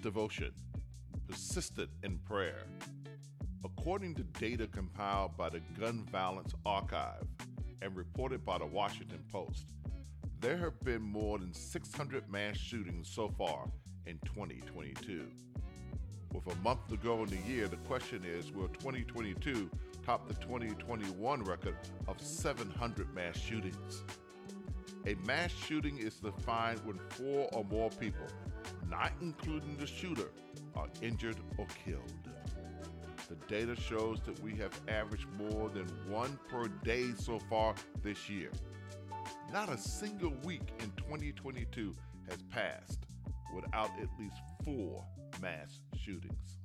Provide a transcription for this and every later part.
devotion, persistent in prayer. According to data compiled by the Gun Violence Archive and reported by the Washington Post, there have been more than 600 mass shootings so far in 2022. With a month to go in the year, the question is will 2022 top the 2021 record of 700 mass shootings? A mass shooting is defined when four or more people, not including the shooter, are injured or killed. The data shows that we have averaged more than one per day so far this year. Not a single week in 2022 has passed without at least four mass shootings.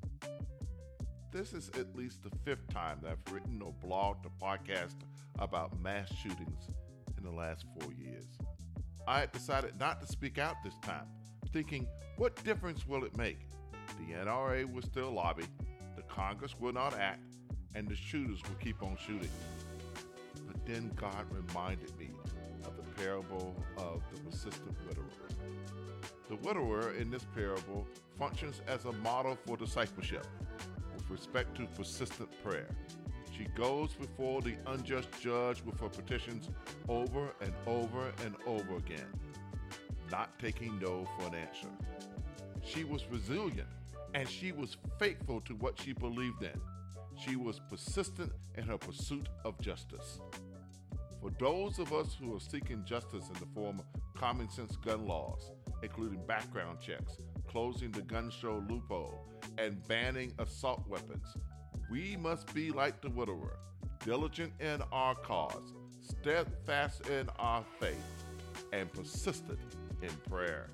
This is at least the fifth time that I've written or blogged or podcast about mass shootings in the last four years. I had decided not to speak out this time, thinking, what difference will it make? The NRA will still lobby, the Congress will not act, and the shooters will keep on shooting. But then God reminded me of the parable of the persistent widower. The widower in this parable functions as a model for discipleship with respect to persistent prayer. She goes before the unjust judge with her petitions over and over and over again, not taking no for an answer. She was resilient and she was faithful to what she believed in. She was persistent in her pursuit of justice. For those of us who are seeking justice in the form of common sense gun laws, including background checks, closing the gun show loophole, and banning assault weapons, we must be like the widower, diligent in our cause, steadfast in our faith, and persisted in prayer.